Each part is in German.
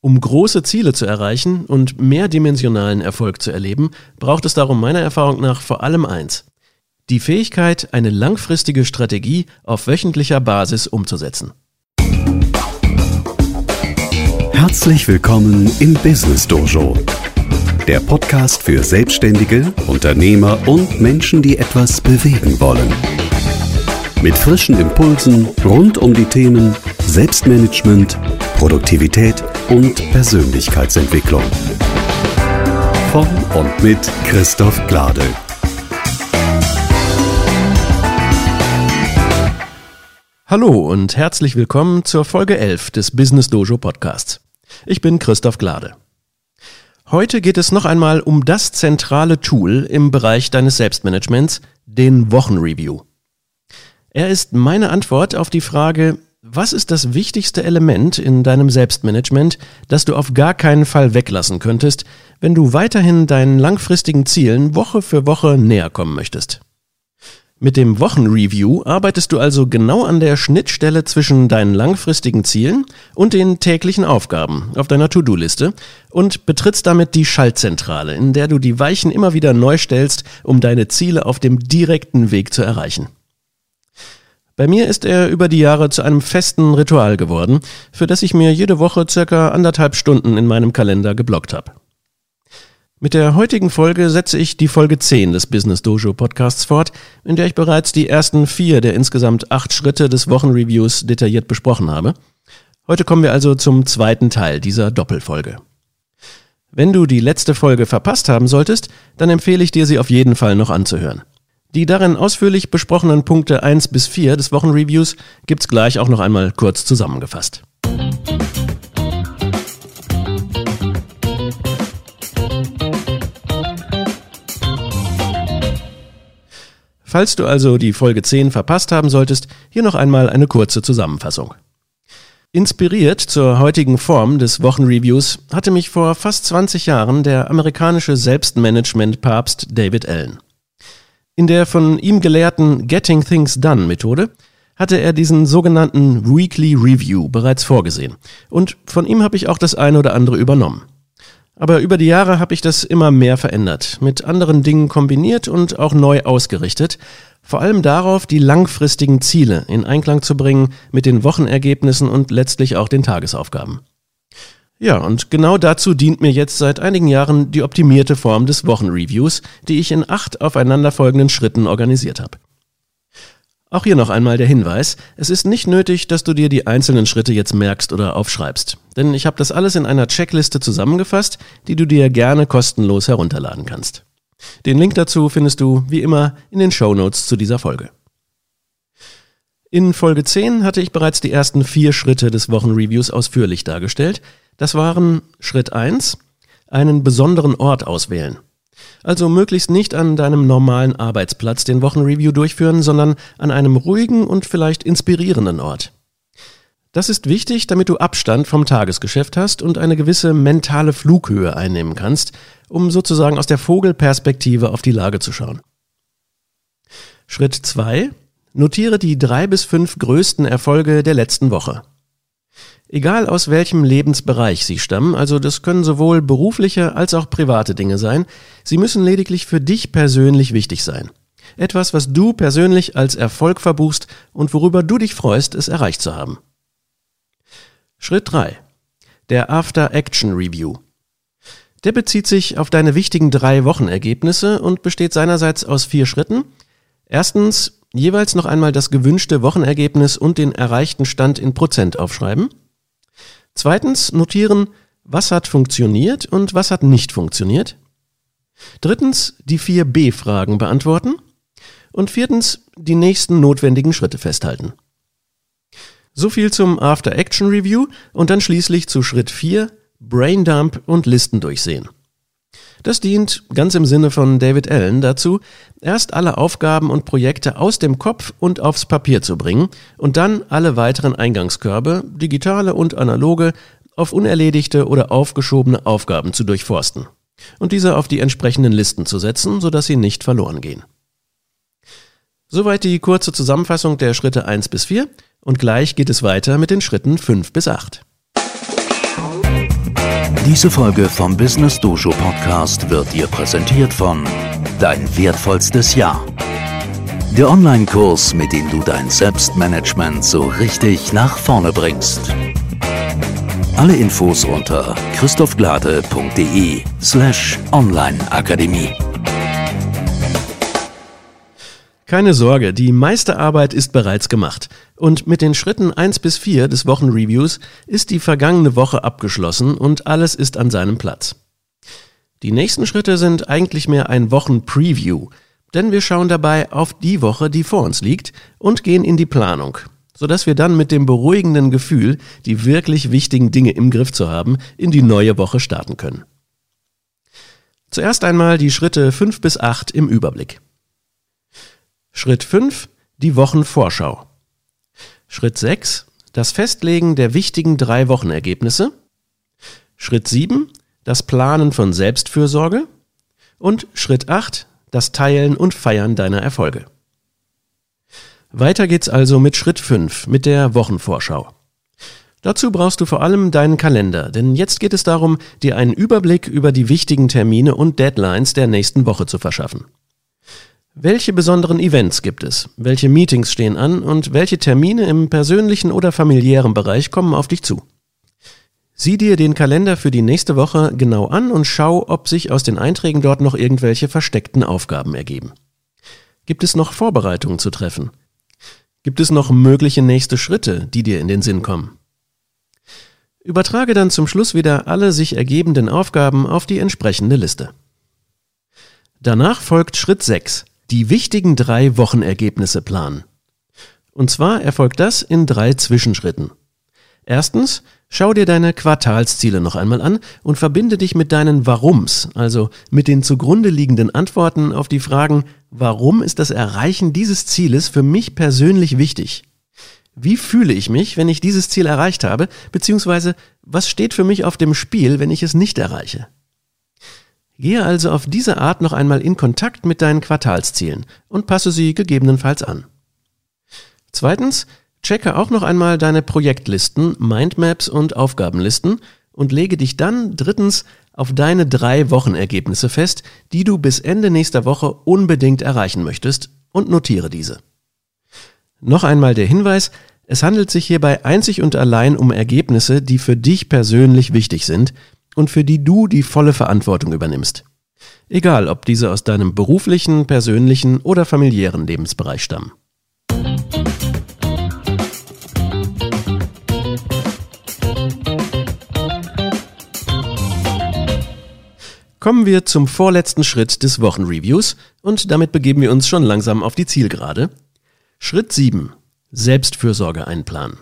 Um große Ziele zu erreichen und mehrdimensionalen Erfolg zu erleben, braucht es darum meiner Erfahrung nach vor allem eins. Die Fähigkeit, eine langfristige Strategie auf wöchentlicher Basis umzusetzen. Herzlich willkommen im Business Dojo, der Podcast für Selbstständige, Unternehmer und Menschen, die etwas bewegen wollen. Mit frischen Impulsen rund um die Themen Selbstmanagement, Produktivität und Persönlichkeitsentwicklung. Von und mit Christoph Glade. Hallo und herzlich willkommen zur Folge 11 des Business Dojo Podcasts. Ich bin Christoph Glade. Heute geht es noch einmal um das zentrale Tool im Bereich deines Selbstmanagements, den Wochenreview. Er ist meine Antwort auf die Frage, was ist das wichtigste Element in deinem Selbstmanagement, das du auf gar keinen Fall weglassen könntest, wenn du weiterhin deinen langfristigen Zielen Woche für Woche näher kommen möchtest? Mit dem Wochenreview arbeitest du also genau an der Schnittstelle zwischen deinen langfristigen Zielen und den täglichen Aufgaben auf deiner To-Do-Liste und betrittst damit die Schaltzentrale, in der du die Weichen immer wieder neu stellst, um deine Ziele auf dem direkten Weg zu erreichen. Bei mir ist er über die Jahre zu einem festen Ritual geworden, für das ich mir jede Woche circa anderthalb Stunden in meinem Kalender geblockt habe. Mit der heutigen Folge setze ich die Folge 10 des Business Dojo Podcasts fort, in der ich bereits die ersten vier der insgesamt acht Schritte des Wochenreviews detailliert besprochen habe. Heute kommen wir also zum zweiten Teil dieser Doppelfolge. Wenn du die letzte Folge verpasst haben solltest, dann empfehle ich dir, sie auf jeden Fall noch anzuhören. Die darin ausführlich besprochenen Punkte 1 bis 4 des Wochenreviews gibt's gleich auch noch einmal kurz zusammengefasst. Falls du also die Folge 10 verpasst haben solltest, hier noch einmal eine kurze Zusammenfassung. Inspiriert zur heutigen Form des Wochenreviews hatte mich vor fast 20 Jahren der amerikanische Selbstmanagement-Papst David Allen. In der von ihm gelehrten Getting Things Done Methode hatte er diesen sogenannten Weekly Review bereits vorgesehen und von ihm habe ich auch das eine oder andere übernommen. Aber über die Jahre habe ich das immer mehr verändert, mit anderen Dingen kombiniert und auch neu ausgerichtet, vor allem darauf, die langfristigen Ziele in Einklang zu bringen mit den Wochenergebnissen und letztlich auch den Tagesaufgaben. Ja, und genau dazu dient mir jetzt seit einigen Jahren die optimierte Form des Wochenreviews, die ich in acht aufeinanderfolgenden Schritten organisiert habe. Auch hier noch einmal der Hinweis, es ist nicht nötig, dass du dir die einzelnen Schritte jetzt merkst oder aufschreibst, denn ich habe das alles in einer Checkliste zusammengefasst, die du dir gerne kostenlos herunterladen kannst. Den Link dazu findest du, wie immer, in den Show Notes zu dieser Folge. In Folge 10 hatte ich bereits die ersten vier Schritte des Wochenreviews ausführlich dargestellt. Das waren Schritt 1, einen besonderen Ort auswählen. Also möglichst nicht an deinem normalen Arbeitsplatz den Wochenreview durchführen, sondern an einem ruhigen und vielleicht inspirierenden Ort. Das ist wichtig, damit du Abstand vom Tagesgeschäft hast und eine gewisse mentale Flughöhe einnehmen kannst, um sozusagen aus der Vogelperspektive auf die Lage zu schauen. Schritt 2. Notiere die drei bis fünf größten Erfolge der letzten Woche. Egal aus welchem Lebensbereich sie stammen, also das können sowohl berufliche als auch private Dinge sein, sie müssen lediglich für dich persönlich wichtig sein. Etwas, was du persönlich als Erfolg verbuchst und worüber du dich freust, es erreicht zu haben. Schritt 3. Der After Action Review. Der bezieht sich auf deine wichtigen drei Wochenergebnisse und besteht seinerseits aus vier Schritten. Erstens, jeweils noch einmal das gewünschte Wochenergebnis und den erreichten Stand in Prozent aufschreiben. Zweitens notieren, was hat funktioniert und was hat nicht funktioniert. Drittens die vier B-Fragen beantworten. Und viertens die nächsten notwendigen Schritte festhalten. So viel zum After Action Review und dann schließlich zu Schritt 4, Braindump und Listen durchsehen. Das dient, ganz im Sinne von David Allen, dazu, erst alle Aufgaben und Projekte aus dem Kopf und aufs Papier zu bringen und dann alle weiteren Eingangskörbe, digitale und analoge, auf unerledigte oder aufgeschobene Aufgaben zu durchforsten und diese auf die entsprechenden Listen zu setzen, sodass sie nicht verloren gehen. Soweit die kurze Zusammenfassung der Schritte 1 bis 4 und gleich geht es weiter mit den Schritten 5 bis 8. Diese Folge vom Business Dojo Podcast wird dir präsentiert von Dein wertvollstes Jahr. Der Online-Kurs, mit dem du dein Selbstmanagement so richtig nach vorne bringst. Alle Infos unter christophglade.de slash onlineakademie. Keine Sorge, die meiste Arbeit ist bereits gemacht. Und mit den Schritten 1 bis 4 des Wochenreviews ist die vergangene Woche abgeschlossen und alles ist an seinem Platz. Die nächsten Schritte sind eigentlich mehr ein Wochenpreview, denn wir schauen dabei auf die Woche, die vor uns liegt und gehen in die Planung, sodass wir dann mit dem beruhigenden Gefühl, die wirklich wichtigen Dinge im Griff zu haben, in die neue Woche starten können. Zuerst einmal die Schritte 5 bis 8 im Überblick. Schritt 5, die Wochenvorschau. Schritt 6, das Festlegen der wichtigen drei Wochenergebnisse. Schritt 7, das Planen von Selbstfürsorge. Und Schritt 8, das Teilen und Feiern deiner Erfolge. Weiter geht's also mit Schritt 5, mit der Wochenvorschau. Dazu brauchst du vor allem deinen Kalender, denn jetzt geht es darum, dir einen Überblick über die wichtigen Termine und Deadlines der nächsten Woche zu verschaffen. Welche besonderen Events gibt es? Welche Meetings stehen an und welche Termine im persönlichen oder familiären Bereich kommen auf dich zu? Sieh dir den Kalender für die nächste Woche genau an und schau, ob sich aus den Einträgen dort noch irgendwelche versteckten Aufgaben ergeben. Gibt es noch Vorbereitungen zu treffen? Gibt es noch mögliche nächste Schritte, die dir in den Sinn kommen? Übertrage dann zum Schluss wieder alle sich ergebenden Aufgaben auf die entsprechende Liste. Danach folgt Schritt 6, die wichtigen drei Wochenergebnisse planen. Und zwar erfolgt das in drei Zwischenschritten. Erstens, schau dir deine Quartalsziele noch einmal an und verbinde dich mit deinen Warums, also mit den zugrunde liegenden Antworten auf die Fragen, warum ist das Erreichen dieses Zieles für mich persönlich wichtig? Wie fühle ich mich, wenn ich dieses Ziel erreicht habe, beziehungsweise was steht für mich auf dem Spiel, wenn ich es nicht erreiche? Gehe also auf diese Art noch einmal in Kontakt mit deinen Quartalszielen und passe sie gegebenenfalls an. Zweitens, checke auch noch einmal deine Projektlisten, Mindmaps und Aufgabenlisten und lege dich dann drittens auf deine drei Wochenergebnisse fest, die du bis Ende nächster Woche unbedingt erreichen möchtest und notiere diese. Noch einmal der Hinweis, es handelt sich hierbei einzig und allein um Ergebnisse, die für dich persönlich wichtig sind und für die du die volle Verantwortung übernimmst. Egal, ob diese aus deinem beruflichen, persönlichen oder familiären Lebensbereich stammen. Kommen wir zum vorletzten Schritt des Wochenreviews und damit begeben wir uns schon langsam auf die Zielgerade. Schritt 7. Selbstfürsorge einplanen.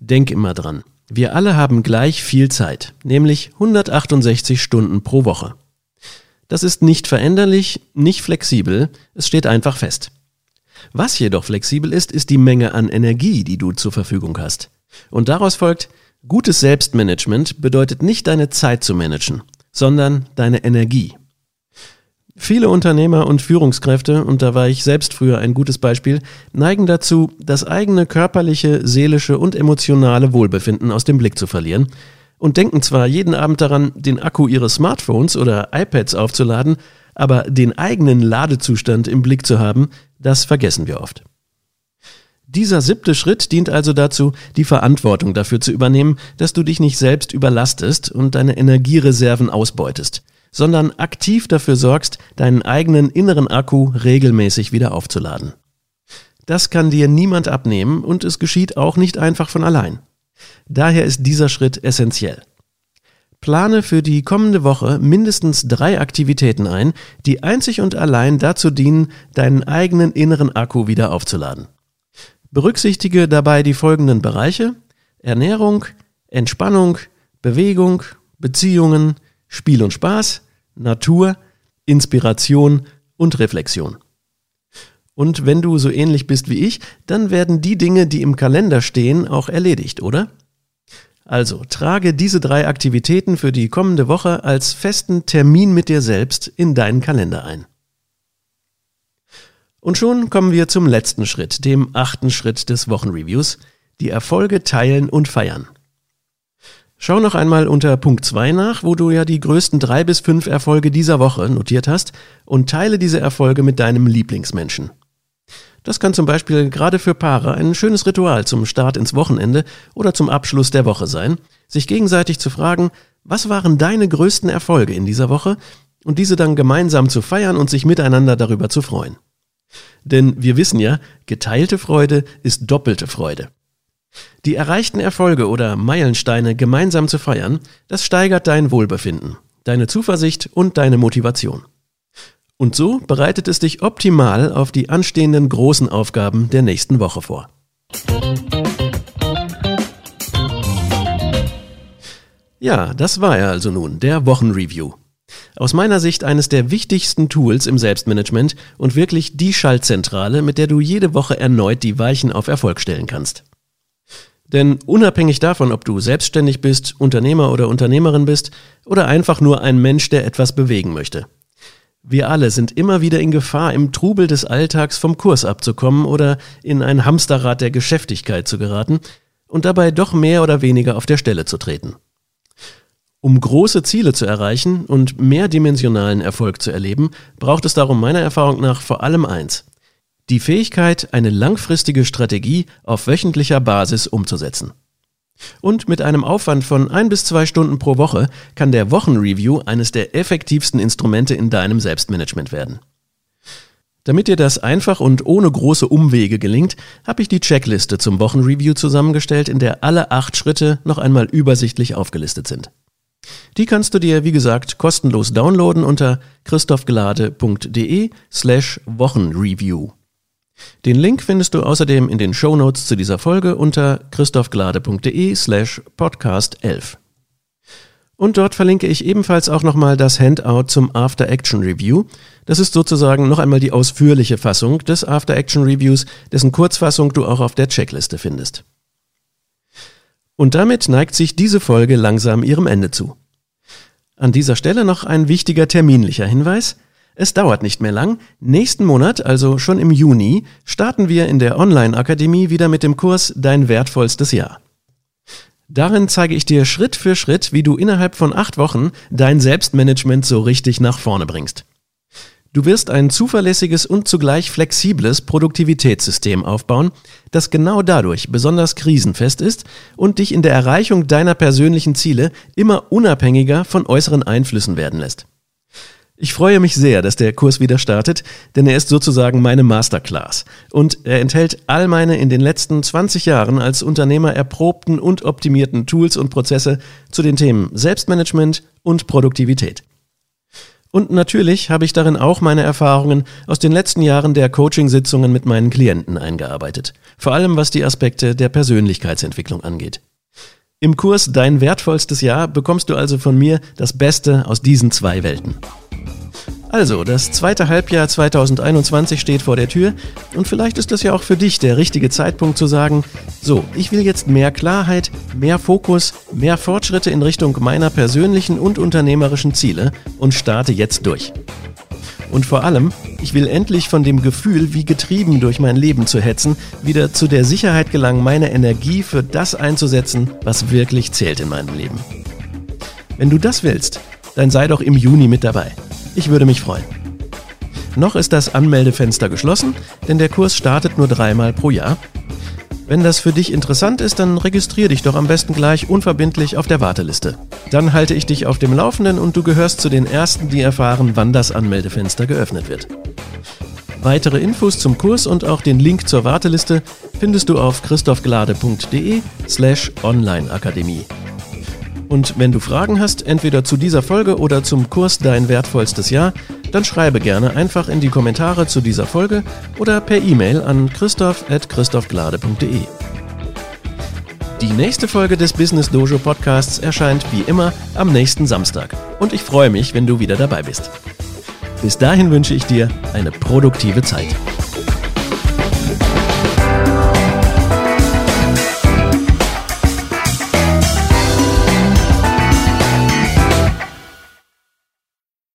Denk immer dran. Wir alle haben gleich viel Zeit, nämlich 168 Stunden pro Woche. Das ist nicht veränderlich, nicht flexibel, es steht einfach fest. Was jedoch flexibel ist, ist die Menge an Energie, die du zur Verfügung hast. Und daraus folgt, gutes Selbstmanagement bedeutet nicht deine Zeit zu managen, sondern deine Energie. Viele Unternehmer und Führungskräfte, und da war ich selbst früher ein gutes Beispiel, neigen dazu, das eigene körperliche, seelische und emotionale Wohlbefinden aus dem Blick zu verlieren und denken zwar jeden Abend daran, den Akku ihres Smartphones oder iPads aufzuladen, aber den eigenen Ladezustand im Blick zu haben, das vergessen wir oft. Dieser siebte Schritt dient also dazu, die Verantwortung dafür zu übernehmen, dass du dich nicht selbst überlastest und deine Energiereserven ausbeutest – sondern aktiv dafür sorgst, deinen eigenen inneren Akku regelmäßig wieder aufzuladen. Das kann dir niemand abnehmen und es geschieht auch nicht einfach von allein. Daher ist dieser Schritt essentiell. Plane für die kommende Woche mindestens drei Aktivitäten ein, die einzig und allein dazu dienen, deinen eigenen inneren Akku wieder aufzuladen. Berücksichtige dabei die folgenden Bereiche Ernährung, Entspannung, Bewegung, Beziehungen, Spiel und Spaß, Natur, Inspiration und Reflexion. Und wenn du so ähnlich bist wie ich, dann werden die Dinge, die im Kalender stehen, auch erledigt, oder? Also trage diese drei Aktivitäten für die kommende Woche als festen Termin mit dir selbst in deinen Kalender ein. Und schon kommen wir zum letzten Schritt, dem achten Schritt des Wochenreviews, die Erfolge teilen und feiern. Schau noch einmal unter Punkt 2 nach, wo du ja die größten drei bis fünf Erfolge dieser Woche notiert hast und teile diese Erfolge mit deinem Lieblingsmenschen. Das kann zum Beispiel gerade für Paare ein schönes Ritual zum Start ins Wochenende oder zum Abschluss der Woche sein, sich gegenseitig zu fragen, was waren deine größten Erfolge in dieser Woche und diese dann gemeinsam zu feiern und sich miteinander darüber zu freuen. Denn wir wissen ja, geteilte Freude ist doppelte Freude. Die erreichten Erfolge oder Meilensteine gemeinsam zu feiern, das steigert dein Wohlbefinden, deine Zuversicht und deine Motivation. Und so bereitet es dich optimal auf die anstehenden großen Aufgaben der nächsten Woche vor. Ja, das war er also nun, der Wochenreview. Aus meiner Sicht eines der wichtigsten Tools im Selbstmanagement und wirklich die Schaltzentrale, mit der du jede Woche erneut die Weichen auf Erfolg stellen kannst. Denn unabhängig davon, ob du selbstständig bist, Unternehmer oder Unternehmerin bist oder einfach nur ein Mensch, der etwas bewegen möchte. Wir alle sind immer wieder in Gefahr, im Trubel des Alltags vom Kurs abzukommen oder in ein Hamsterrad der Geschäftigkeit zu geraten und dabei doch mehr oder weniger auf der Stelle zu treten. Um große Ziele zu erreichen und mehrdimensionalen Erfolg zu erleben, braucht es darum meiner Erfahrung nach vor allem eins. Die Fähigkeit, eine langfristige Strategie auf wöchentlicher Basis umzusetzen. Und mit einem Aufwand von ein bis zwei Stunden pro Woche kann der Wochenreview eines der effektivsten Instrumente in deinem Selbstmanagement werden. Damit dir das einfach und ohne große Umwege gelingt, habe ich die Checkliste zum Wochenreview zusammengestellt, in der alle acht Schritte noch einmal übersichtlich aufgelistet sind. Die kannst du dir, wie gesagt, kostenlos downloaden unter christophgelade.de slash Wochenreview. Den Link findest du außerdem in den Show Notes zu dieser Folge unter christophglade.de slash podcast 11. Und dort verlinke ich ebenfalls auch nochmal das Handout zum After Action Review. Das ist sozusagen noch einmal die ausführliche Fassung des After Action Reviews, dessen Kurzfassung du auch auf der Checkliste findest. Und damit neigt sich diese Folge langsam ihrem Ende zu. An dieser Stelle noch ein wichtiger terminlicher Hinweis. Es dauert nicht mehr lang. Nächsten Monat, also schon im Juni, starten wir in der Online-Akademie wieder mit dem Kurs Dein wertvollstes Jahr. Darin zeige ich dir Schritt für Schritt, wie du innerhalb von acht Wochen dein Selbstmanagement so richtig nach vorne bringst. Du wirst ein zuverlässiges und zugleich flexibles Produktivitätssystem aufbauen, das genau dadurch besonders krisenfest ist und dich in der Erreichung deiner persönlichen Ziele immer unabhängiger von äußeren Einflüssen werden lässt. Ich freue mich sehr, dass der Kurs wieder startet, denn er ist sozusagen meine Masterclass und er enthält all meine in den letzten 20 Jahren als Unternehmer erprobten und optimierten Tools und Prozesse zu den Themen Selbstmanagement und Produktivität. Und natürlich habe ich darin auch meine Erfahrungen aus den letzten Jahren der Coaching-Sitzungen mit meinen Klienten eingearbeitet, vor allem was die Aspekte der Persönlichkeitsentwicklung angeht. Im Kurs Dein wertvollstes Jahr bekommst du also von mir das Beste aus diesen zwei Welten. Also, das zweite Halbjahr 2021 steht vor der Tür und vielleicht ist das ja auch für dich der richtige Zeitpunkt zu sagen, so, ich will jetzt mehr Klarheit, mehr Fokus, mehr Fortschritte in Richtung meiner persönlichen und unternehmerischen Ziele und starte jetzt durch. Und vor allem, ich will endlich von dem Gefühl, wie getrieben durch mein Leben zu hetzen, wieder zu der Sicherheit gelangen, meine Energie für das einzusetzen, was wirklich zählt in meinem Leben. Wenn du das willst, dann sei doch im Juni mit dabei. Ich würde mich freuen. Noch ist das Anmeldefenster geschlossen, denn der Kurs startet nur dreimal pro Jahr. Wenn das für dich interessant ist, dann registriere dich doch am besten gleich unverbindlich auf der Warteliste. Dann halte ich dich auf dem Laufenden und du gehörst zu den Ersten, die erfahren, wann das Anmeldefenster geöffnet wird. Weitere Infos zum Kurs und auch den Link zur Warteliste findest du auf christophglade.de slash onlineakademie. Und wenn du Fragen hast, entweder zu dieser Folge oder zum Kurs Dein wertvollstes Jahr, dann schreibe gerne einfach in die Kommentare zu dieser Folge oder per E-Mail an christoph.christophglade.de. Die nächste Folge des Business Dojo Podcasts erscheint wie immer am nächsten Samstag und ich freue mich, wenn du wieder dabei bist. Bis dahin wünsche ich dir eine produktive Zeit.